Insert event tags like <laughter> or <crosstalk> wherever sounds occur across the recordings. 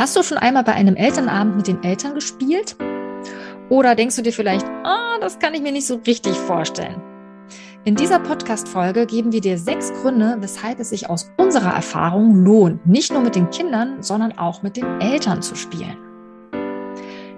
Hast du schon einmal bei einem Elternabend mit den Eltern gespielt? Oder denkst du dir vielleicht, ah, das kann ich mir nicht so richtig vorstellen? In dieser Podcast-Folge geben wir dir sechs Gründe, weshalb es sich aus unserer Erfahrung lohnt, nicht nur mit den Kindern, sondern auch mit den Eltern zu spielen.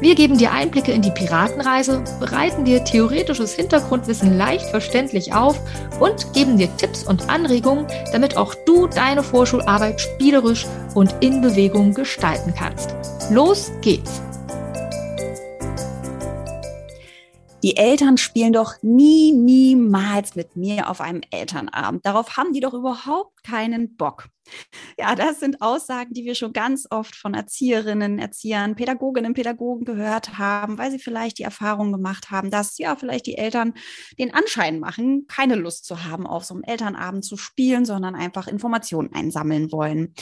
Wir geben dir Einblicke in die Piratenreise, bereiten dir theoretisches Hintergrundwissen leicht verständlich auf und geben dir Tipps und Anregungen, damit auch du deine Vorschularbeit spielerisch und in Bewegung gestalten kannst. Los geht's! Die Eltern spielen doch nie, niemals mit mir auf einem Elternabend. Darauf haben die doch überhaupt keinen Bock. Ja, das sind Aussagen, die wir schon ganz oft von Erzieherinnen, Erziehern, Pädagoginnen, Pädagogen gehört haben, weil sie vielleicht die Erfahrung gemacht haben, dass ja vielleicht die Eltern den Anschein machen, keine Lust zu haben, auf so einem Elternabend zu spielen, sondern einfach Informationen einsammeln wollen.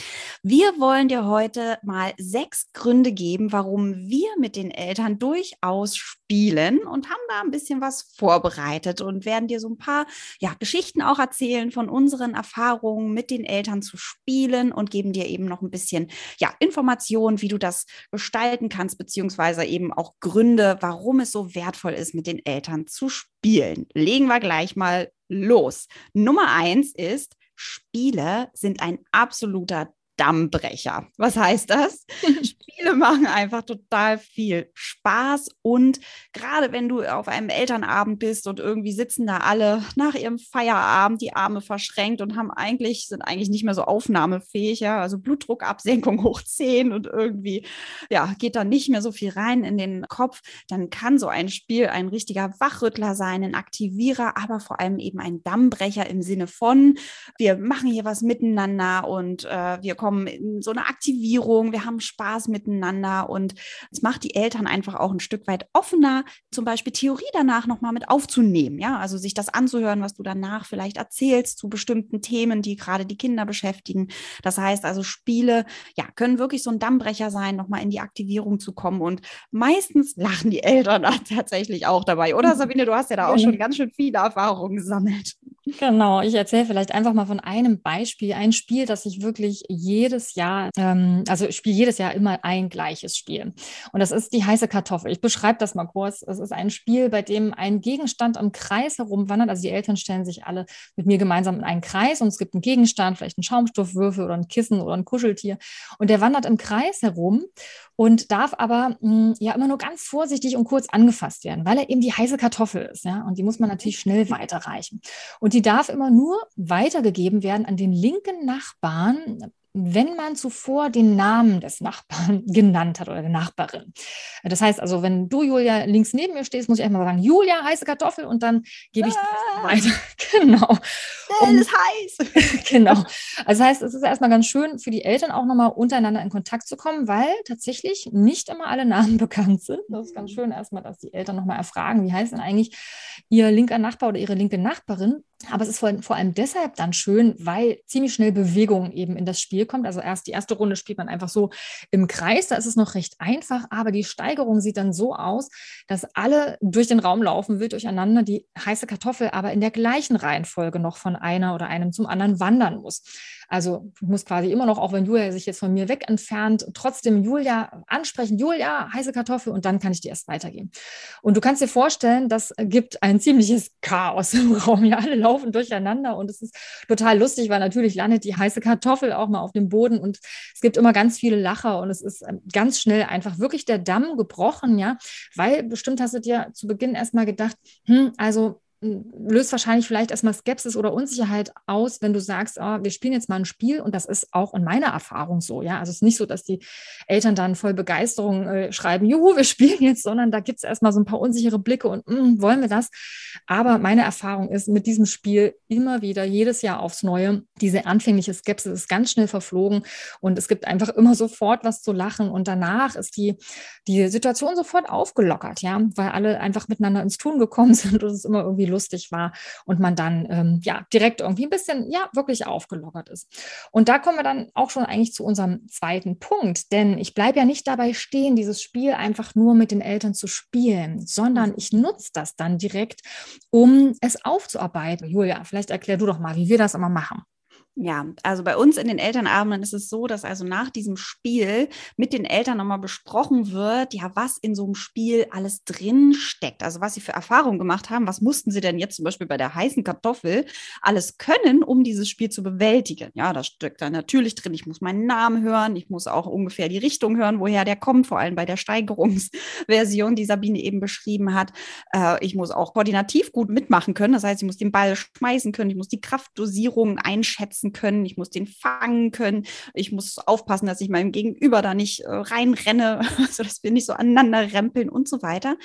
Wir wollen dir heute mal sechs Gründe geben, warum wir mit den Eltern durchaus spielen und haben da ein bisschen was vorbereitet und werden dir so ein paar ja, Geschichten auch erzählen von unseren Erfahrungen mit den Eltern zu spielen spielen und geben dir eben noch ein bisschen ja, Informationen, wie du das gestalten kannst, beziehungsweise eben auch Gründe, warum es so wertvoll ist, mit den Eltern zu spielen. Legen wir gleich mal los. Nummer eins ist, Spiele sind ein absoluter Dammbrecher. Was heißt das? <laughs> Spiele machen einfach total viel Spaß und gerade wenn du auf einem Elternabend bist und irgendwie sitzen da alle nach ihrem Feierabend die Arme verschränkt und haben eigentlich sind eigentlich nicht mehr so aufnahmefähig, ja, also Blutdruckabsenkung <laughs> hoch 10 und irgendwie ja, geht da nicht mehr so viel rein in den Kopf, dann kann so ein Spiel ein richtiger Wachrüttler sein, ein Aktivierer, aber vor allem eben ein Dammbrecher im Sinne von wir machen hier was miteinander und äh, wir kommen kommen in so eine Aktivierung, wir haben Spaß miteinander und es macht die Eltern einfach auch ein Stück weit offener, zum Beispiel Theorie danach nochmal mit aufzunehmen, ja, also sich das anzuhören, was du danach vielleicht erzählst zu bestimmten Themen, die gerade die Kinder beschäftigen. Das heißt also Spiele, ja, können wirklich so ein Dammbrecher sein, nochmal in die Aktivierung zu kommen und meistens lachen die Eltern <laughs> tatsächlich auch dabei, oder Sabine, du hast ja da auch schon ganz schön viele Erfahrungen gesammelt. Genau, ich erzähle vielleicht einfach mal von einem Beispiel, ein Spiel, das ich wirklich jedes Jahr, ähm, also ich spiele jedes Jahr immer ein gleiches Spiel. Und das ist die heiße Kartoffel. Ich beschreibe das mal kurz. Es ist ein Spiel, bei dem ein Gegenstand am Kreis herumwandert. Also die Eltern stellen sich alle mit mir gemeinsam in einen Kreis und es gibt einen Gegenstand, vielleicht einen Schaumstoffwürfel oder ein Kissen oder ein Kuscheltier. Und der wandert im Kreis herum und darf aber mh, hm, ja immer nur ganz vorsichtig und kurz angefasst werden, weil er eben die heiße Kartoffel ist. Ja? Und die muss man natürlich schnell weiterreichen. Und die darf immer nur weitergegeben werden an den linken Nachbarn, wenn man zuvor den Namen des Nachbarn <laughs> genannt hat oder der Nachbarin. Das heißt also, wenn du, Julia, links neben mir stehst, muss ich erstmal sagen, Julia, heiße Kartoffel und dann gebe ich ah, weiter. <laughs> Genau. Um, ist heiß. <laughs> genau. Also das heißt, es ist erstmal ganz schön für die Eltern auch nochmal untereinander in Kontakt zu kommen, weil tatsächlich nicht immer alle Namen bekannt sind. Das ist ganz mhm. schön erstmal, dass die Eltern nochmal erfragen, wie heißt denn eigentlich ihr linker Nachbar oder ihre linke Nachbarin. Aber es ist vor, vor, allem deshalb dann schön, weil ziemlich schnell Bewegung eben in das Spiel kommt. Also erst die erste Runde spielt man einfach so im Kreis, da ist es noch recht einfach, aber die Steigerung sieht dann so aus, dass alle durch den Raum laufen, wild durcheinander, die heiße Kartoffel aber in der gleichen Reihenfolge noch von einer oder einem zum anderen wandern muss. Also ich muss quasi immer noch, auch wenn Julia sich jetzt von mir weg entfernt, trotzdem Julia ansprechen, Julia, heiße Kartoffel und dann kann ich dir erst weitergeben. Und du kannst dir vorstellen, das gibt ein ziemliches Chaos <laughs> im Raum. Ja, alle laufen durcheinander und es ist total lustig, weil natürlich landet die heiße Kartoffel auch mal auf dem Boden und es gibt immer ganz viele Lacher und es ist ähm, ganz schnell einfach wirklich der Damm gebrochen, ja, weil bestimmt hast du dir zu Beginn erstmal gedacht, hm, also löst wahrscheinlich vielleicht erstmal Skepsis oder Unsicherheit aus, wenn du sagst, oh, wir spielen jetzt mal ein Spiel und das ist auch in meiner Erfahrung so, ja. Also es ist nicht so, dass die Eltern dann voll Begeisterung äh, schreiben, juhu, wir spielen jetzt, sondern da gibt es erstmal so ein paar unsichere Blicke und mm, wollen wir das? Aber meine Erfahrung ist mit diesem Spiel immer wieder, jedes Jahr aufs Neue, diese anfängliche Skepsis ist ganz schnell verflogen und es gibt einfach immer sofort was zu lachen und danach ist die, die Situation sofort aufgelockert, ja, weil alle einfach miteinander ins Tun gekommen <laughs> sind und es immer irgendwie lustig war und man dann ähm, ja direkt irgendwie ein bisschen, ja, wirklich aufgelockert ist. Und da kommen wir dann auch schon eigentlich zu unserem zweiten Punkt, denn ich bleibe ja nicht dabei stehen, dieses Spiel einfach nur mit den Eltern zu spielen, sondern ich nutze das dann direkt, um es aufzuarbeiten. Julia, vielleicht erklär du doch mal, wie wir das immer machen. Ja, also bei uns in den Elternabenden ist es so, dass also nach diesem Spiel mit den Eltern nochmal besprochen wird, ja, was in so einem Spiel alles drin steckt. Also was sie für Erfahrungen gemacht haben, was mussten sie denn jetzt zum Beispiel bei der heißen Kartoffel alles können, um dieses Spiel zu bewältigen. Ja, da steckt da natürlich drin, ich muss meinen Namen hören, ich muss auch ungefähr die Richtung hören, woher der kommt, vor allem bei der Steigerungsversion, die Sabine eben beschrieben hat. Äh, ich muss auch koordinativ gut mitmachen können. Das heißt, ich muss den Ball schmeißen können, ich muss die Kraftdosierung einschätzen setzen können, ich muss den fangen können, ich muss aufpassen, dass ich meinem Gegenüber da nicht äh, reinrenne, <laughs> sodass wir nicht so aneinander rempeln und so weiter.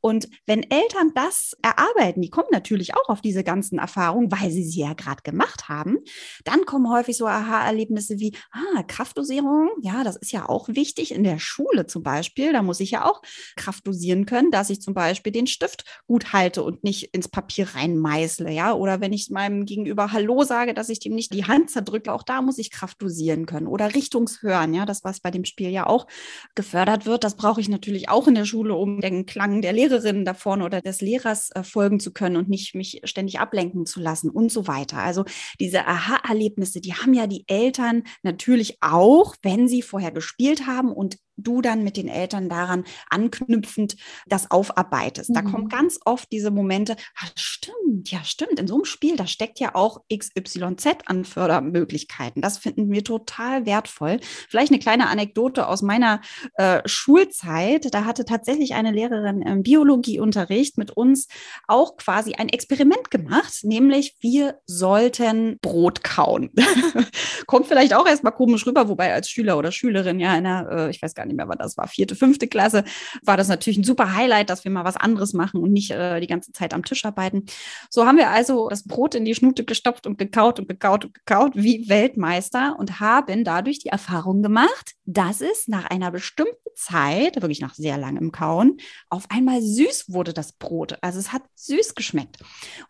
Und wenn Eltern das erarbeiten, die kommen natürlich auch auf diese ganzen Erfahrungen, weil sie sie ja gerade gemacht haben, dann kommen häufig so Aha-Erlebnisse wie, ah, Kraftdosierung, ja, das ist ja auch wichtig in der Schule zum Beispiel, da muss ich ja auch Kraft dosieren können, dass ich zum Beispiel den Stift gut halte und nicht ins Papier reinmeißle, ja, oder wenn ich meinem Gegenüber Hallo sage, dass ich dem nicht die Hand zerdrücke, auch da muss ich Kraft dosieren können. Oder Richtungshören, ja, das, was bei dem Spiel ja auch gefördert wird, das brauche ich natürlich auch in der Schule, um den Klang der Lehrerin da vorne oder des Lehrers äh, folgen zu können und nicht mich ständig ablenken zu lassen und so weiter. Also diese Aha-Erlebnisse, die haben ja die Eltern natürlich auch, wenn sie vorher gespielt haben und du dann mit den Eltern daran anknüpfend das aufarbeitest. Mhm. Da kommen mhm. ganz oft diese Momente, ah, stimmt, ja, stimmt, in so einem Spiel, da steckt ja auch XYZ an Fördermöglichkeiten. Das finden wir total wertvoll. Vielleicht eine kleine Anekdote aus meiner äh, Schulzeit. Da hatte tatsächlich eine Lehrerin im Biologieunterricht mit uns auch quasi ein Experiment gemacht, nämlich wir sollten Brot kauen. <laughs> Kommt vielleicht auch erstmal komisch rüber, wobei als Schüler oder Schülerin ja in einer, äh, ich weiß gar nicht, nicht mehr, wann das war, vierte, fünfte Klasse, war das natürlich ein super Highlight, dass wir mal was anderes machen und nicht äh, die ganze Zeit am Tisch arbeiten. So haben wir also das Brot in die Schnute gestopft und gekaut und gekaut und gekaut wie Weltmeister und haben dadurch die Erfahrung gemacht, dass es nach einer bestimmten Zeit, wirklich nach sehr langem Kauen, auf einmal süß wurde das Brot. Also es hat süß geschmeckt.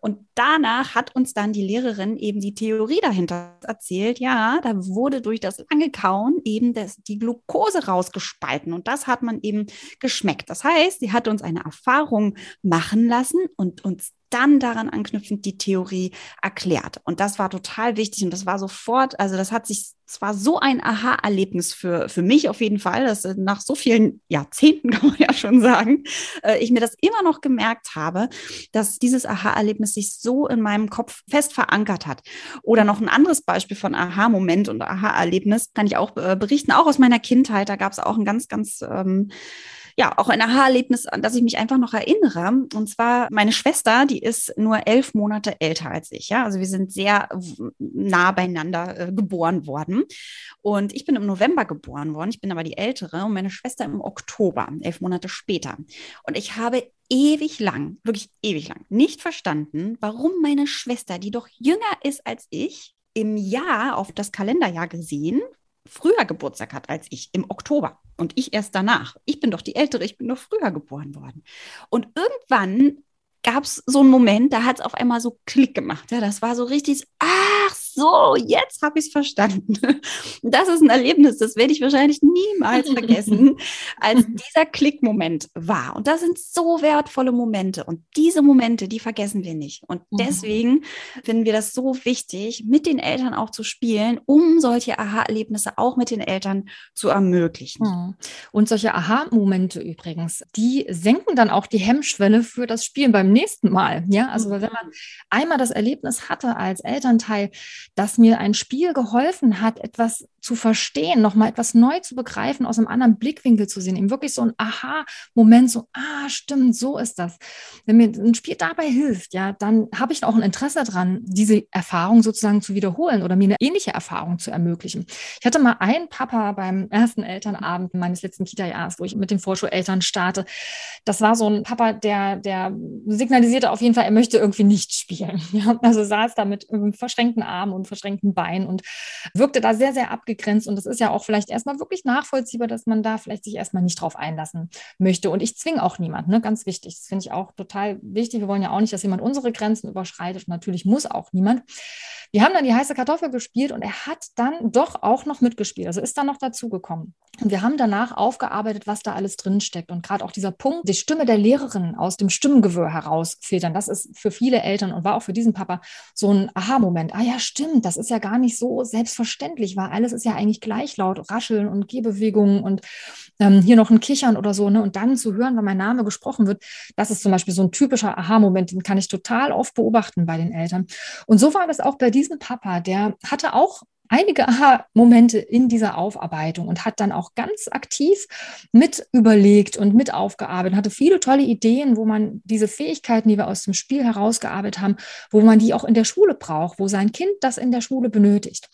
Und danach hat uns dann die Lehrerin eben die Theorie dahinter erzählt. Ja, da wurde durch das lange Kauen eben das, die Glucose rausgeschmissen gespalten. Und das hat man eben geschmeckt. Das heißt, sie hat uns eine Erfahrung machen lassen und uns dann daran anknüpfend die Theorie erklärt. Und das war total wichtig und das war sofort, also das hat sich, es war so ein Aha-Erlebnis für, für mich auf jeden Fall, dass nach so vielen Jahrzehnten, <laughs> kann man ja schon sagen, äh, ich mir das immer noch gemerkt habe, dass dieses Aha-Erlebnis sich so in meinem Kopf fest verankert hat. Oder noch ein anderes Beispiel von Aha-Moment und Aha-Erlebnis kann ich auch äh, berichten, auch aus meiner Kindheit. Da gab es auch ein ganz, ganz ähm, ja, auch ein Aha-Erlebnis, an das ich mich einfach noch erinnere. Und zwar meine Schwester, die ist nur elf Monate älter als ich. Ja, also wir sind sehr nah beieinander äh, geboren worden. Und ich bin im November geboren worden. Ich bin aber die Ältere und meine Schwester im Oktober, elf Monate später. Und ich habe ewig lang, wirklich ewig lang, nicht verstanden, warum meine Schwester, die doch jünger ist als ich, im Jahr auf das Kalenderjahr gesehen früher Geburtstag hat als ich, im Oktober. Und ich erst danach. Ich bin doch die Ältere, ich bin doch früher geboren worden. Und irgendwann gab es so einen Moment, da hat es auf einmal so Klick gemacht. Ja, das war so richtig, ach so, jetzt habe ich es verstanden. <laughs> Das ist ein Erlebnis, das werde ich wahrscheinlich niemals vergessen, <laughs> als dieser Klickmoment war. Und das sind so wertvolle Momente. Und diese Momente, die vergessen wir nicht. Und mhm. deswegen finden wir das so wichtig, mit den Eltern auch zu spielen, um solche Aha-Erlebnisse auch mit den Eltern zu ermöglichen. Mhm. Und solche Aha-Momente übrigens, die senken dann auch die Hemmschwelle für das Spielen beim nächsten Mal. Ja, also wenn man einmal das Erlebnis hatte als Elternteil, dass mir ein Spiel geholfen hat, etwas zu verstehen, nochmal etwas neu zu begreifen, aus einem anderen Blickwinkel zu sehen, eben wirklich so ein Aha-Moment, so, ah, stimmt, so ist das. Wenn mir ein Spiel dabei hilft, ja, dann habe ich auch ein Interesse daran, diese Erfahrung sozusagen zu wiederholen oder mir eine ähnliche Erfahrung zu ermöglichen. Ich hatte mal einen Papa beim ersten Elternabend meines letzten Kita-Jahres, wo ich mit den Vorschuleltern starte. Das war so ein Papa, der, der signalisierte auf jeden Fall, er möchte irgendwie nicht spielen. <laughs> Ja, also saß da mit verschränkten Armen und verschränkten Beinen und wirkte da sehr, sehr abgegrenzt. Und das ist ja auch vielleicht erstmal wirklich nachvollziehbar, dass man da vielleicht sich erstmal nicht drauf einlassen möchte. Und ich zwinge auch niemanden, ne? ganz wichtig. Das finde ich auch total wichtig. Wir wollen ja auch nicht, dass jemand unsere Grenzen überschreitet. Und natürlich muss auch niemand. Wir haben dann die heiße Kartoffel gespielt und er hat dann doch auch noch mitgespielt. Also ist dann noch dazugekommen. Und wir haben danach aufgearbeitet, was da alles drinsteckt. Und gerade auch dieser Punkt, die Stimme der Lehrerin aus dem Stimmengewirr herausfiltern, das ist für viele Eltern und war auch für diesen Papa so ein Aha-Moment. Ah ja, stimmt, das ist ja gar nicht so selbstverständlich, weil alles ist ja eigentlich gleich laut, Rascheln und Gehbewegungen und ähm, hier noch ein Kichern oder so. Ne? Und dann zu hören, wenn mein Name gesprochen wird, das ist zum Beispiel so ein typischer Aha-Moment, den kann ich total oft beobachten bei den Eltern. Und so war das auch bei diesem Papa, der hatte auch einige Aha-Momente in dieser Aufarbeitung und hat dann auch ganz aktiv mit überlegt und mit aufgearbeitet, hatte viele tolle Ideen, wo man diese Fähigkeiten, die wir aus dem Spiel herausgearbeitet haben, wo man die auch in der Schule braucht, wo sein Kind das in der Schule benötigt.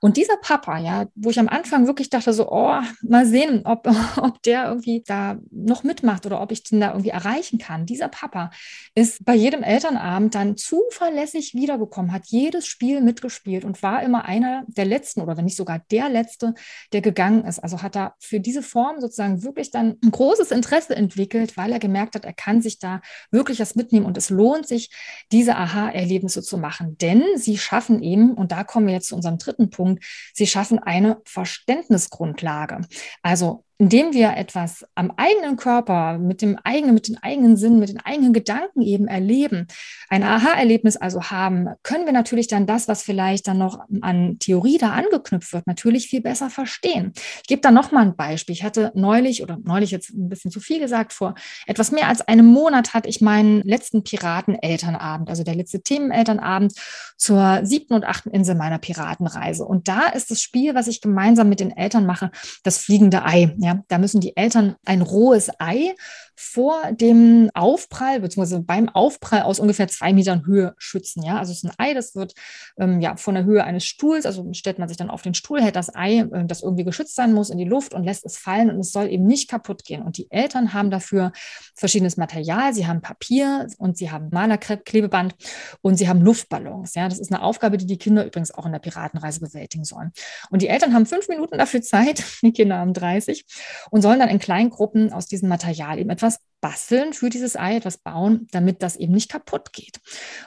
Und dieser Papa, ja, wo ich am Anfang wirklich dachte so, oh, mal sehen, ob, <laughs> ob der irgendwie da noch mitmacht oder ob ich den da irgendwie erreichen kann. Dieser Papa ist bei jedem Elternabend dann zuverlässig wiedergekommen, hat jedes Spiel mitgespielt und war immer einer der letzten oder wenn nicht sogar der letzte, der gegangen ist. Also hat er für diese Form sozusagen wirklich dann ein großes Interesse entwickelt, weil er gemerkt hat, er kann sich da wirklich was mitnehmen und es lohnt sich, diese Aha-Erlebnisse zu machen. Denn sie schaffen eben, und da kommen wir jetzt zu unserem dritten Punkt, sie schaffen eine Verständnisgrundlage. Also indem wir etwas am eigenen Körper, mit dem eigenen, mit den eigenen Sinnen, mit den eigenen Gedanken eben erleben, ein Aha-Erlebnis also haben, können wir natürlich dann das, was vielleicht dann noch an Theorie da angeknüpft wird, natürlich viel besser verstehen. Ich gebe da noch mal ein Beispiel. Ich hatte neulich oder neulich jetzt ein bisschen zu viel gesagt, vor etwas mehr als einem Monat hatte ich meinen letzten Piraten-Elternabend, also der letzte Themenelternabend zur siebten und achten Insel meiner Piratenreise. Und da ist das Spiel, was ich gemeinsam mit den Eltern mache, das fliegende Ei. Ja, da müssen die Eltern ein rohes Ei vor dem Aufprall, beziehungsweise beim Aufprall aus ungefähr zwei Metern Höhe schützen. Ja, also es ist ein Ei, das wird ähm, ja von der Höhe eines Stuhls, also stellt man sich dann auf den Stuhl, hält das Ei, äh, das irgendwie geschützt sein muss, in die Luft und lässt es fallen und es soll eben nicht kaputt gehen. Und die Eltern haben dafür verschiedenes Material. Sie haben Papier und sie haben Malerklebeband und sie haben Luftballons. Ja, das ist eine Aufgabe, die die Kinder übrigens auch in der Piratenreise bewältigen sollen. Und die Eltern haben fünf Minuten dafür Zeit, <laughs> die Kinder haben 30 und sollen dann in kleinen Gruppen aus diesem Material eben etwas basteln für dieses Ei, etwas bauen, damit das eben nicht kaputt geht.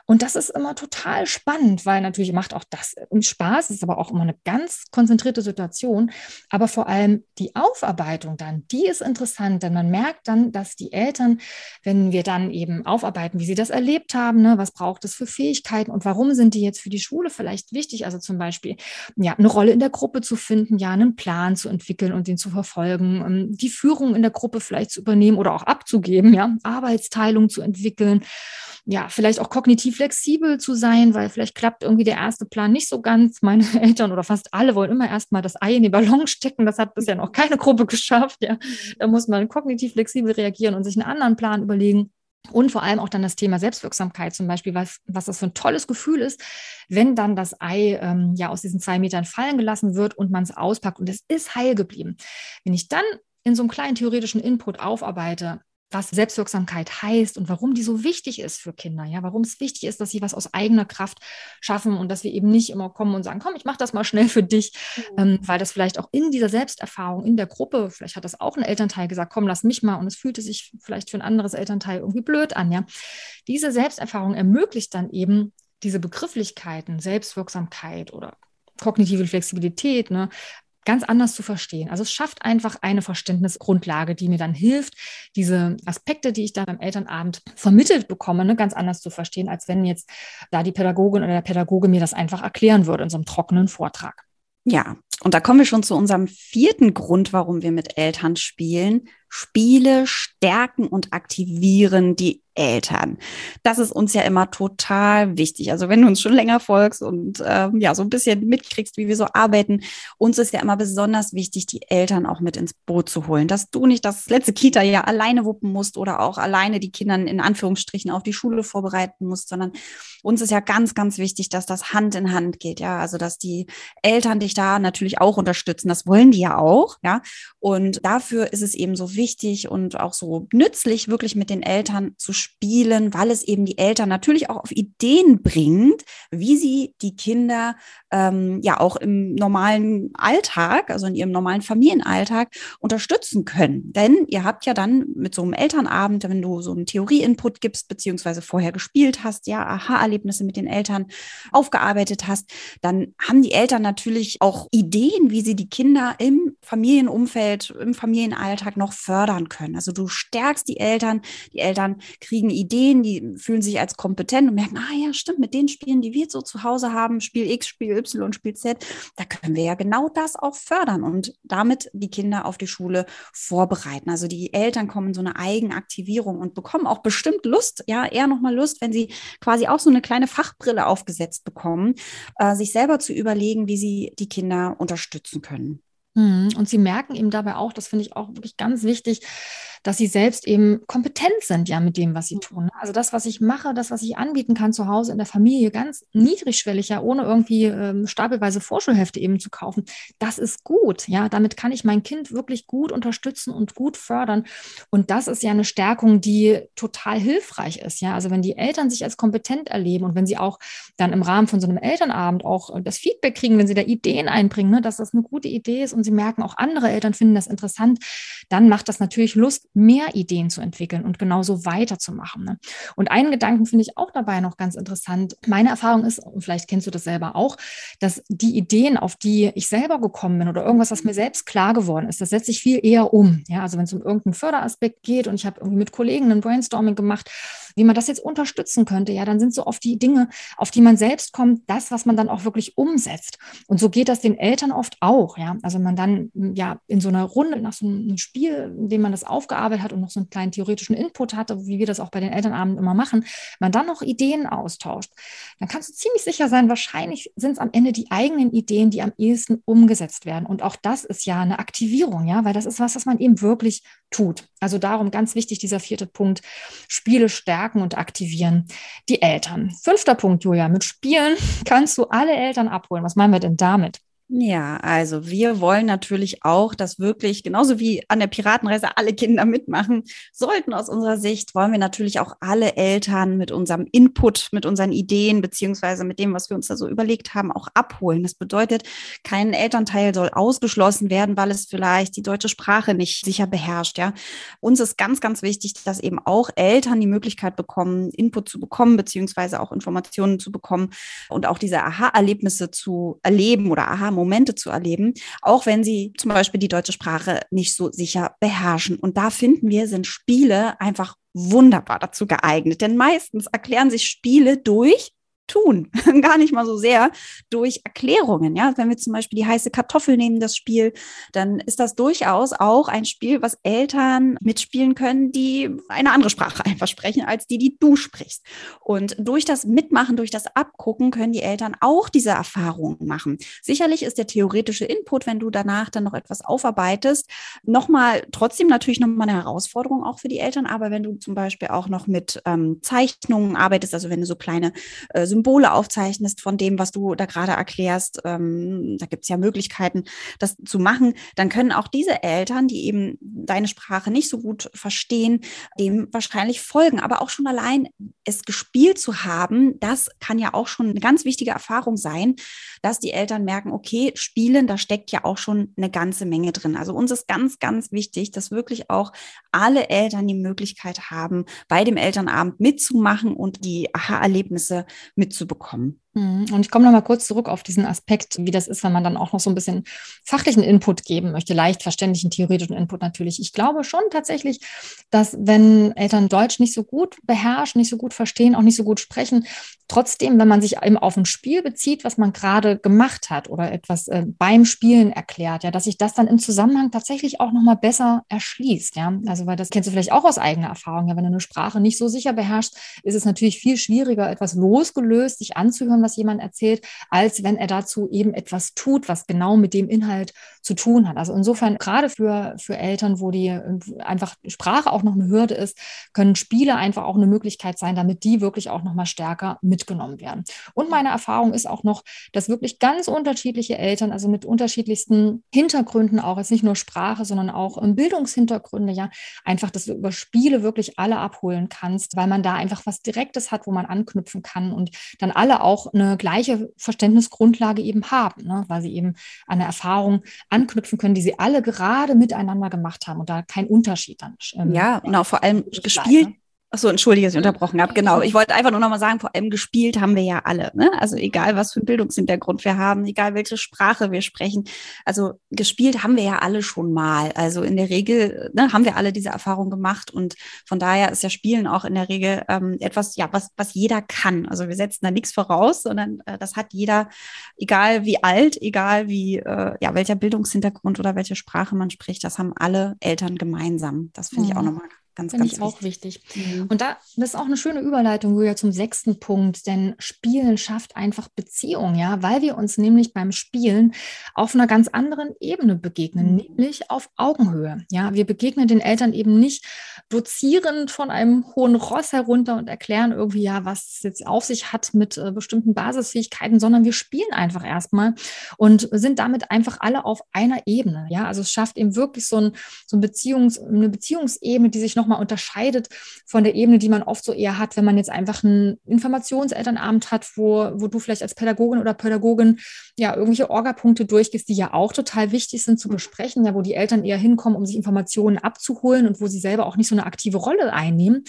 Und das ist immer total spannend, weil natürlich macht auch das Spaß, ist aber auch immer eine ganz konzentrierte Situation. Aber vor allem die Aufarbeitung dann, die ist interessant, denn man merkt dann, dass die Eltern, wenn wir dann eben aufarbeiten, wie sie das erlebt haben, ne, was braucht es für Fähigkeiten und warum sind die jetzt für die Schule vielleicht wichtig, also zum Beispiel ja, eine Rolle in der Gruppe zu finden, ja, einen Plan zu entwickeln und den zu verfolgen, ähm, die Führung in der Gruppe vielleicht zu übernehmen oder auch abzugeben geben, ja, Arbeitsteilung zu entwickeln, ja, vielleicht auch kognitiv flexibel zu sein, weil vielleicht klappt irgendwie der erste Plan nicht so ganz. Meine <laughs> Eltern oder fast alle wollen immer erstmal das Ei in den Ballon stecken. Das hat bisher noch keine Gruppe geschafft. Ja. Da muss man kognitiv flexibel reagieren und sich einen anderen Plan überlegen. Und vor allem auch dann das Thema Selbstwirksamkeit zum Beispiel, was, was das für ein tolles Gefühl ist, wenn dann das Ei ähm, ja aus diesen zwei Metern fallen gelassen wird und man es auspackt und es ist heil geblieben. Wenn ich dann in so einem kleinen theoretischen Input aufarbeite, was Selbstwirksamkeit heißt und warum die so wichtig ist für Kinder, ja, warum es wichtig ist, dass sie was aus eigener Kraft schaffen und dass wir eben nicht immer kommen und sagen, komm, ich mache das mal schnell für dich, mhm. ähm, weil das vielleicht auch in dieser Selbsterfahrung in der Gruppe, vielleicht hat das auch ein Elternteil gesagt, komm, lass mich mal und es fühlte sich vielleicht für ein anderes Elternteil irgendwie blöd an, ja. Diese Selbsterfahrung ermöglicht dann eben diese Begrifflichkeiten, Selbstwirksamkeit oder kognitive Flexibilität, ne, ganz anders zu verstehen. Also es schafft einfach eine Verständnisgrundlage, die mir dann hilft, diese Aspekte, die ich da beim Elternabend vermittelt bekomme, ne, ganz anders zu verstehen, als wenn jetzt da die Pädagogin oder der Pädagoge mir das einfach erklären würde in so einem trockenen Vortrag. Ja, und da kommen wir schon zu unserem vierten Grund, warum wir mit Eltern spielen. Spiele stärken und aktivieren die Eltern. Das ist uns ja immer total wichtig. Also wenn du uns schon länger folgst und ähm, ja so ein bisschen mitkriegst, wie wir so arbeiten, uns ist ja immer besonders wichtig, die Eltern auch mit ins Boot zu holen, dass du nicht das letzte Kita ja alleine wuppen musst oder auch alleine die Kinder in Anführungsstrichen auf die Schule vorbereiten musst, sondern uns ist ja ganz, ganz wichtig, dass das Hand in Hand geht. Ja, also dass die Eltern dich da natürlich auch unterstützen. Das wollen die ja auch. Ja, und dafür ist es eben so wichtig und auch so nützlich, wirklich mit den Eltern zu spielen weil es eben die Eltern natürlich auch auf Ideen bringt, wie sie die Kinder ähm, ja auch im normalen Alltag, also in ihrem normalen Familienalltag unterstützen können. Denn ihr habt ja dann mit so einem Elternabend, wenn du so einen Theorie-Input gibst, beziehungsweise vorher gespielt hast, ja, Aha-Erlebnisse mit den Eltern aufgearbeitet hast, dann haben die Eltern natürlich auch Ideen, wie sie die Kinder im Familienumfeld, im Familienalltag noch fördern können. Also du stärkst die Eltern, die Eltern kriegen Ideen, die fühlen sich als kompetent und merken, ah ja, stimmt, mit den Spielen, die wir so zu Hause haben, Spiel X, Spiel Y, Spiel Z, da können wir ja genau das auch fördern und damit die Kinder auf die Schule vorbereiten. Also die Eltern kommen in so eine Eigenaktivierung und bekommen auch bestimmt Lust, ja, eher nochmal Lust, wenn sie quasi auch so eine kleine Fachbrille aufgesetzt bekommen, äh, sich selber zu überlegen, wie sie die Kinder unterstützen können. Mhm. Und sie merken eben dabei auch, das finde ich auch wirklich ganz wichtig, dass sie selbst eben kompetent sind ja mit dem, was sie tun. Also das, was ich mache, das, was ich anbieten kann zu Hause in der Familie, ganz niedrigschwellig, ja, ohne irgendwie ähm, stapelweise Vorschulhefte eben zu kaufen, das ist gut. Ja, damit kann ich mein Kind wirklich gut unterstützen und gut fördern. Und das ist ja eine Stärkung, die total hilfreich ist. Ja, also wenn die Eltern sich als kompetent erleben und wenn sie auch dann im Rahmen von so einem Elternabend auch das Feedback kriegen, wenn sie da Ideen einbringen, ne, dass das eine gute Idee ist und sie merken, auch andere Eltern finden das interessant, dann macht das natürlich Lust, mehr Ideen zu entwickeln und genauso weiterzumachen. Ne? Und einen Gedanken finde ich auch dabei noch ganz interessant. Meine Erfahrung ist, und vielleicht kennst du das selber auch, dass die Ideen, auf die ich selber gekommen bin oder irgendwas, was mir selbst klar geworden ist, das setze ich viel eher um. Ja, also wenn es um irgendeinen Förderaspekt geht und ich habe irgendwie mit Kollegen ein Brainstorming gemacht, wie man das jetzt unterstützen könnte, ja, dann sind so oft die Dinge, auf die man selbst kommt, das, was man dann auch wirklich umsetzt. Und so geht das den Eltern oft auch, ja. Also man dann ja in so einer Runde nach so einem Spiel, in dem man das aufgearbeitet hat und noch so einen kleinen theoretischen Input hatte, wie wir das auch bei den Elternabenden immer machen, man dann noch Ideen austauscht, dann kannst du ziemlich sicher sein, wahrscheinlich sind es am Ende die eigenen Ideen, die am ehesten umgesetzt werden. Und auch das ist ja eine Aktivierung, ja, weil das ist was, was man eben wirklich tut. Also darum ganz wichtig dieser vierte Punkt, Spiele stärken und aktivieren die Eltern. Fünfter Punkt, Julia, mit Spielen <laughs> kannst du alle Eltern abholen. Was meinen wir denn damit? Ja, also wir wollen natürlich auch, dass wirklich, genauso wie an der Piratenreise alle Kinder mitmachen sollten aus unserer Sicht, wollen wir natürlich auch alle Eltern mit unserem Input, mit unseren Ideen, beziehungsweise mit dem, was wir uns da so überlegt haben, auch abholen. Das bedeutet, kein Elternteil soll ausgeschlossen werden, weil es vielleicht die deutsche Sprache nicht sicher beherrscht. Ja, uns ist ganz, ganz wichtig, dass eben auch Eltern die Möglichkeit bekommen, Input zu bekommen, beziehungsweise auch Informationen zu bekommen und auch diese Aha-Erlebnisse zu erleben oder Aha Momente zu erleben, auch wenn sie zum Beispiel die deutsche Sprache nicht so sicher beherrschen. Und da finden wir, sind Spiele einfach wunderbar dazu geeignet. Denn meistens erklären sich Spiele durch tun, <laughs> gar nicht mal so sehr durch Erklärungen. Ja, wenn wir zum Beispiel die heiße Kartoffel nehmen, das Spiel, dann ist das durchaus auch ein Spiel, was Eltern mitspielen können, die eine andere Sprache <laughs> einfach sprechen als die, die du sprichst. Und durch das Mitmachen, durch das Abgucken können die Eltern auch diese Erfahrungen machen. Sicherlich ist der theoretische Input, wenn du danach dann noch etwas aufarbeitest, nochmal trotzdem natürlich nochmal eine Herausforderung auch für die Eltern. Aber wenn du zum Beispiel auch noch mit ähm, Zeichnungen arbeitest, also wenn du so kleine äh, Symbole aufzeichnest von dem, was du da gerade erklärst, ähm, da gibt es ja Möglichkeiten, das zu machen, dann können auch diese Eltern, die eben deine Sprache nicht so gut verstehen, dem wahrscheinlich folgen. Aber auch schon allein es gespielt zu haben, das kann ja auch schon eine ganz wichtige Erfahrung sein, dass die Eltern merken, okay, spielen, da steckt ja auch schon eine ganze Menge drin. Also uns ist ganz, ganz wichtig, dass wirklich auch alle Eltern die Möglichkeit haben, bei dem Elternabend mitzumachen und die Aha-Erlebnisse mit mitzubekommen. Mhm. Und ich komme noch mal kurz zurück auf diesen Aspekt, wie das ist, wenn man dann auch noch so ein bisschen fachlichen Input geben möchte, leicht verständlichen theoretischen Input natürlich. Ich glaube schon tatsächlich, dass wenn Eltern Deutsch nicht so gut beherrschen, nicht so gut verstehen, auch nicht so gut sprechen, trotzdem, wenn man sich eben auf ein Spiel bezieht, was man gerade gemacht hat oder etwas äh, beim Spielen erklärt, ja, dass sich das dann im Zusammenhang tatsächlich auch noch mal besser erschließt, ja. Also weil das kennst du vielleicht auch aus eigener Erfahrung, ja, wenn du eine Sprache nicht so sicher beherrschst, ist es natürlich viel schwieriger, etwas losgelöst sich anzuhören, was jemand erzählt, als wenn er dazu eben etwas tut, was genau mit dem Inhalt zu tun hat. Also insofern, gerade für, für Eltern, wo die einfach Sprache auch noch eine Hürde ist, können Spiele einfach auch eine Möglichkeit sein, damit die wirklich auch noch mal stärker mitgenommen werden. Und meine Erfahrung ist auch noch, dass wirklich ganz unterschiedliche Eltern, also mit unterschiedlichsten Hintergründen auch, jetzt nicht nur Sprache, sondern auch Bildungshintergründe, ja, einfach, dass du über Spiele wirklich alle abholen kannst, weil man da einfach was Direktes hat, wo man anknüpfen kann und dann alle auch eine gleiche Verständnisgrundlage eben haben, ne? weil sie eben an eine Erfahrung anknüpfen können, die sie alle gerade miteinander gemacht haben und da kein Unterschied dann. Ähm, ja, und auch vor allem gespielt. Ne? Achso, entschuldige, dass ich unterbrochen habe. Genau. Ich wollte einfach nur noch mal sagen, vor allem gespielt haben wir ja alle. Ne? Also egal, was für einen Bildungshintergrund wir haben, egal welche Sprache wir sprechen. Also gespielt haben wir ja alle schon mal. Also in der Regel ne, haben wir alle diese Erfahrung gemacht. Und von daher ist ja Spielen auch in der Regel ähm, etwas, ja, was, was jeder kann. Also wir setzen da nichts voraus, sondern äh, das hat jeder, egal wie alt, egal wie, äh, ja, welcher Bildungshintergrund oder welche Sprache man spricht, das haben alle Eltern gemeinsam. Das finde mhm. ich auch nochmal Ganz, Finde ganz ich auch wichtig. Mhm. Und da, das ist auch eine schöne Überleitung, Julia, zum sechsten Punkt, denn Spielen schafft einfach Beziehung, ja, weil wir uns nämlich beim Spielen auf einer ganz anderen Ebene begegnen, mhm. nämlich auf Augenhöhe. Ja, wir begegnen den Eltern eben nicht dozierend von einem hohen Ross herunter und erklären irgendwie, ja, was es jetzt auf sich hat mit äh, bestimmten Basisfähigkeiten, sondern wir spielen einfach erstmal und sind damit einfach alle auf einer Ebene. Ja, also es schafft eben wirklich so, ein, so ein Beziehungs-, eine Beziehungsebene, die sich noch nochmal unterscheidet von der Ebene, die man oft so eher hat, wenn man jetzt einfach einen Informationselternabend hat, wo, wo du vielleicht als Pädagogin oder Pädagogin ja irgendwelche Orga-Punkte durchgehst, die ja auch total wichtig sind zu besprechen, ja, wo die Eltern eher hinkommen, um sich Informationen abzuholen und wo sie selber auch nicht so eine aktive Rolle einnehmen.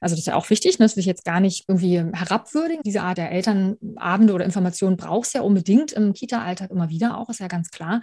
Also das ist ja auch wichtig, ne? das will ich jetzt gar nicht irgendwie herabwürdigen. Diese Art der Elternabende oder Informationen brauchst ja unbedingt im Kita-Alltag immer wieder auch, ist ja ganz klar.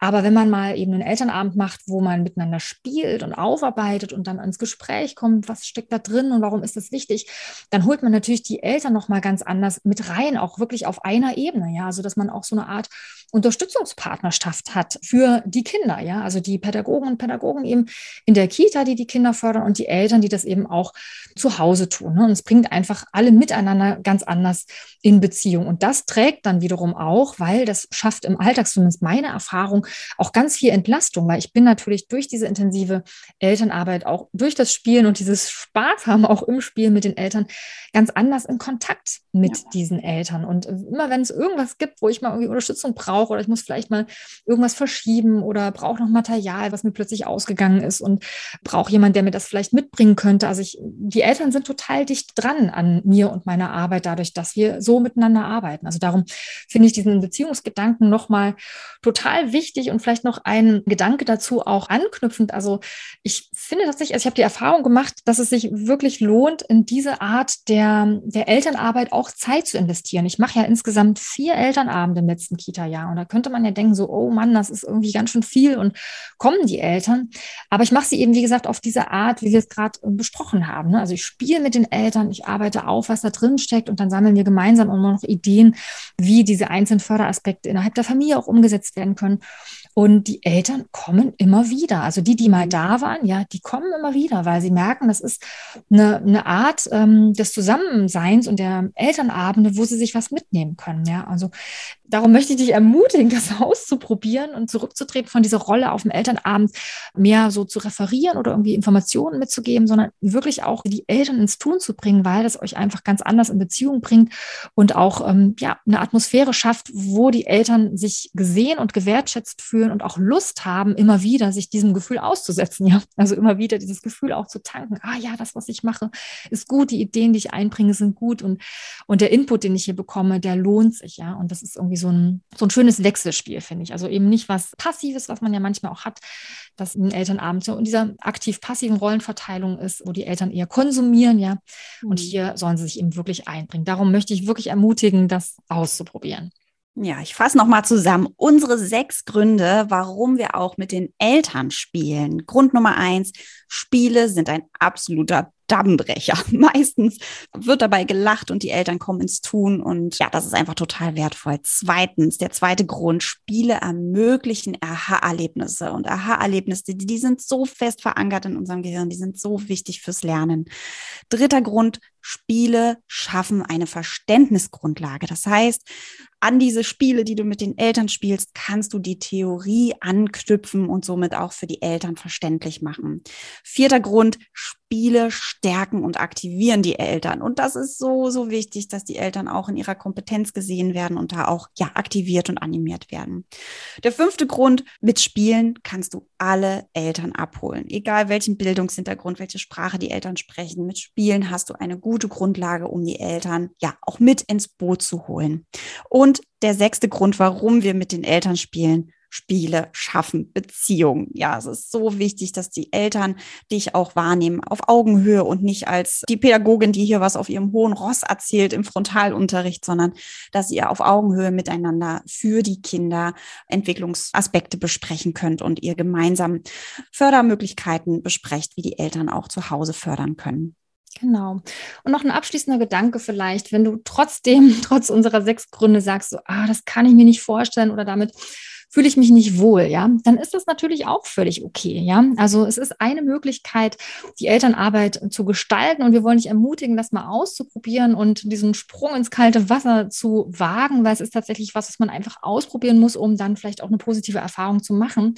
Aber wenn man mal eben einen Elternabend macht, wo man miteinander spielt und aufarbeitet und dann ans Gespräch kommt, was steckt da drin und warum ist das wichtig, dann holt man natürlich die Eltern noch mal ganz anders mit rein, auch wirklich auf einer Ebene, ja, also dass man auch so eine Art Unterstützungspartnerschaft hat für die Kinder, ja, also die Pädagogen und Pädagogen eben in der Kita, die die Kinder fördern und die Eltern, die das eben auch zu Hause tun. Ne? Und es bringt einfach alle miteinander ganz anders in Beziehung. Und das trägt dann wiederum auch, weil das schafft im Alltag, zumindest meine Erfahrung, auch ganz viel Entlastung, weil ich bin natürlich durch diese intensive Elternarbeit, auch durch das Spielen und dieses Spaß haben, auch im Spiel mit den Eltern, ganz anders in Kontakt mit ja. diesen Eltern. Und immer wenn es irgendwas gibt, wo ich mal irgendwie Unterstützung brauche oder ich muss vielleicht mal irgendwas verschieben oder brauche noch Material, was mir plötzlich ausgegangen ist und brauche jemand, der mir das vielleicht mitbringen könnte. Also ich, die Eltern sind total dicht dran an mir und meiner Arbeit, dadurch, dass wir so miteinander arbeiten. Also darum finde ich diesen Beziehungsgedanken nochmal total wichtig und vielleicht noch ein Gedanke dazu auch anknüpfend. Also ich finde tatsächlich, also ich habe die Erfahrung gemacht, dass es sich wirklich lohnt, in diese Art der, der Elternarbeit auch Zeit zu investieren. Ich mache ja insgesamt vier Elternabende im letzten Kita-Jahr und da könnte man ja denken, so, oh Mann, das ist irgendwie ganz schön viel und kommen die Eltern. Aber ich mache sie eben, wie gesagt, auf diese Art, wie wir es gerade besprochen haben. Ne? Also ich spiele mit den Eltern, ich arbeite auf, was da drin steckt und dann sammeln wir gemeinsam immer noch Ideen, wie diese einzelnen Förderaspekte innerhalb der Familie auch umgesetzt werden können. Und die Eltern kommen immer wieder. Also die, die mal mhm. da waren, ja, die kommen immer wieder, weil sie merken, das ist eine, eine Art ähm, des Zusammenseins und der Elternabende, wo sie sich was mitnehmen können. Ja, also darum möchte ich dich ermutigen, <laughs> das auszuprobieren und zurückzutreten von dieser Rolle auf dem Elternabend, mehr so zu referieren oder irgendwie Informationen mitzugeben, sondern wirklich auch die Eltern ins Tun zu bringen, weil das euch einfach ganz anders in Beziehung bringt und auch ähm, ja, eine Atmosphäre schafft, wo die Eltern sich gesehen und gewertschätzt fühlen und auch Lust haben, immer wieder sich diesem Gefühl auszusetzen. Ja, also immer wieder dieses Gefühl auch zu tanken. Ah ja, das, was ich mache, ist gut. Die Ideen, die ich einbringe, sind gut und, und der Input, den ich hier bekomme, der lohnt sich. Ja, und das ist irgendwie so ein, so ein schönes Wechselspiel, finde ich. Also eben nicht was Passives, was man ja manchmal auch hat, dass ein Elternabend so in dieser aktiv-passiven Rollenverteilung ist, wo die Eltern eher konsumieren, ja. Und mhm. hier sollen sie sich eben wirklich einbringen. Darum möchte ich wirklich ermutigen, das auszuprobieren. Ja, ich fasse nochmal zusammen. Unsere sechs Gründe, warum wir auch mit den Eltern spielen. Grund Nummer eins, Spiele sind ein absoluter Dammbrecher. <laughs> Meistens wird dabei gelacht und die Eltern kommen ins Tun und ja, das ist einfach total wertvoll. Zweitens, der zweite Grund, Spiele ermöglichen Aha-Erlebnisse und Aha-Erlebnisse, die, die sind so fest verankert in unserem Gehirn, die sind so wichtig fürs Lernen. Dritter Grund, Spiele schaffen eine Verständnisgrundlage. Das heißt, an diese Spiele, die du mit den Eltern spielst, kannst du die Theorie anknüpfen und somit auch für die Eltern verständlich machen. Vierter Grund, Spiele stärken und aktivieren die Eltern. Und das ist so, so wichtig, dass die Eltern auch in ihrer Kompetenz gesehen werden und da auch ja, aktiviert und animiert werden. Der fünfte Grund, mit Spielen kannst du alle Eltern abholen. Egal welchen Bildungshintergrund, welche Sprache die Eltern sprechen. Mit Spielen hast du eine gute Grundlage, um die Eltern ja auch mit ins Boot zu holen. Und der sechste Grund, warum wir mit den Eltern spielen, Spiele schaffen Beziehungen. Ja, es ist so wichtig, dass die Eltern dich auch wahrnehmen auf Augenhöhe und nicht als die Pädagogin, die hier was auf ihrem hohen Ross erzählt im Frontalunterricht, sondern dass ihr auf Augenhöhe miteinander für die Kinder Entwicklungsaspekte besprechen könnt und ihr gemeinsam Fördermöglichkeiten besprecht, wie die Eltern auch zu Hause fördern können. Genau. Und noch ein abschließender Gedanke vielleicht, wenn du trotzdem, <laughs> trotz unserer sechs Gründe sagst, so, ah, das kann ich mir nicht vorstellen oder damit fühle ich mich nicht wohl, ja, dann ist das natürlich auch völlig okay, ja. Also es ist eine Möglichkeit, die Elternarbeit zu gestalten und wir wollen dich ermutigen, das mal auszuprobieren und diesen Sprung ins kalte Wasser zu wagen, weil es ist tatsächlich was, was man einfach ausprobieren muss, um dann vielleicht auch eine positive Erfahrung zu machen.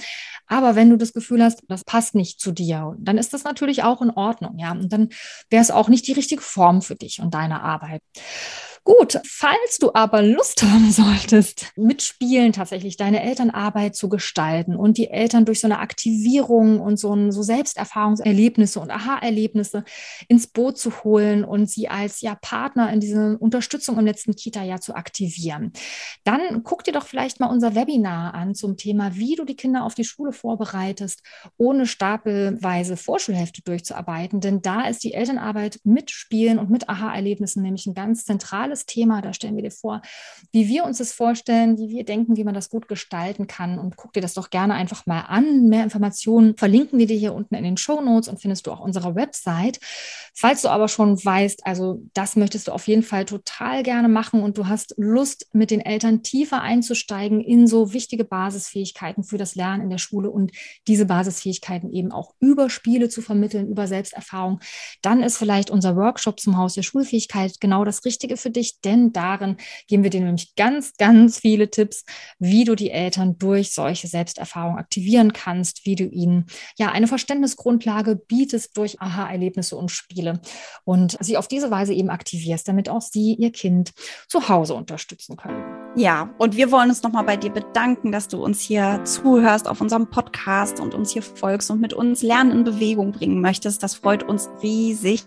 Aber wenn du das Gefühl hast, das passt nicht zu dir, dann ist das natürlich auch in Ordnung, ja. Und dann wäre es auch nicht die richtige Form für dich und deine Arbeit. Gut, falls du aber Lust <laughs> haben solltest, mitspielen tatsächlich deine Elternarbeit zu gestalten und die Eltern durch so eine Aktivierung und so, ein, so Selbsterfahrungserlebnisse und Aha-Erlebnisse ins Boot zu holen und sie als ja Partner in diese Unterstützung im letzten Kita-Jahr zu aktivieren, dann guck dir doch vielleicht mal unser Webinar an zum Thema, wie du die Kinder auf die Schule vorbereitest, ohne stapelweise Vorschulhefte durchzuarbeiten. Denn da ist die Elternarbeit mit Spielen und mit Aha-Erlebnissen nämlich ein ganz zentrales zentrales Thema. Da stellen wir dir vor, wie wir uns das vorstellen, wie wir denken, wie man das gut gestalten kann. Und guck dir das doch gerne einfach mal an. Mehr Informationen verlinken wir dir hier unten in den Show Notes und findest du auch unsere Website. Falls du aber schon weißt, also das möchtest du auf jeden Fall total gerne machen und du hast Lust, mit den Eltern tiefer einzusteigen in so wichtige Basisfähigkeiten für das Lernen in der Schule und diese Basisfähigkeiten eben auch über Spiele zu vermitteln, über Selbsterfahrung, dann ist vielleicht unser Workshop zum Haus der Schulfähigkeit genau das Richtige für dich dich, denn darin geben wir dir nämlich ganz, ganz viele Tipps, wie du die Eltern durch solche Selbsterfahrungen aktivieren kannst, wie du ihnen ja eine Verständnisgrundlage bietest durch Aha-Erlebnisse und Spiele und sie auf diese Weise eben aktivierst, damit auch sie ihr Kind zu Hause unterstützen können. Ja, und wir wollen uns nochmal bei dir bedanken, dass du uns hier zuhörst auf unserem Podcast und uns hier folgst und mit uns Lernen in Bewegung bringen möchtest. Das freut uns riesig.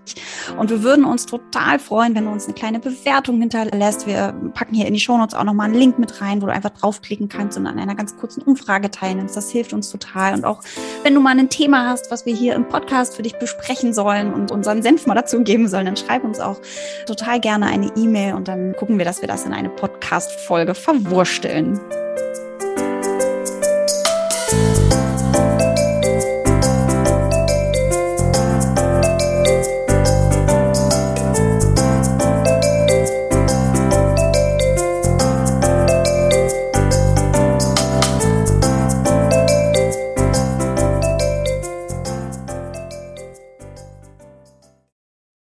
Und wir würden uns total freuen, wenn du uns eine kleine Bewertung hinterlässt. Wir packen hier in die Shownotes auch nochmal einen Link mit rein, wo du einfach draufklicken kannst und an einer ganz kurzen Umfrage teilnimmst. Das hilft uns total. Und auch wenn du mal ein Thema hast, was wir hier im Podcast für dich besprechen sollen und unseren Senf mal dazu geben sollen, dann schreib uns auch total gerne eine E-Mail und dann gucken wir, dass wir das in eine Podcast-Folge Folge verwursteln.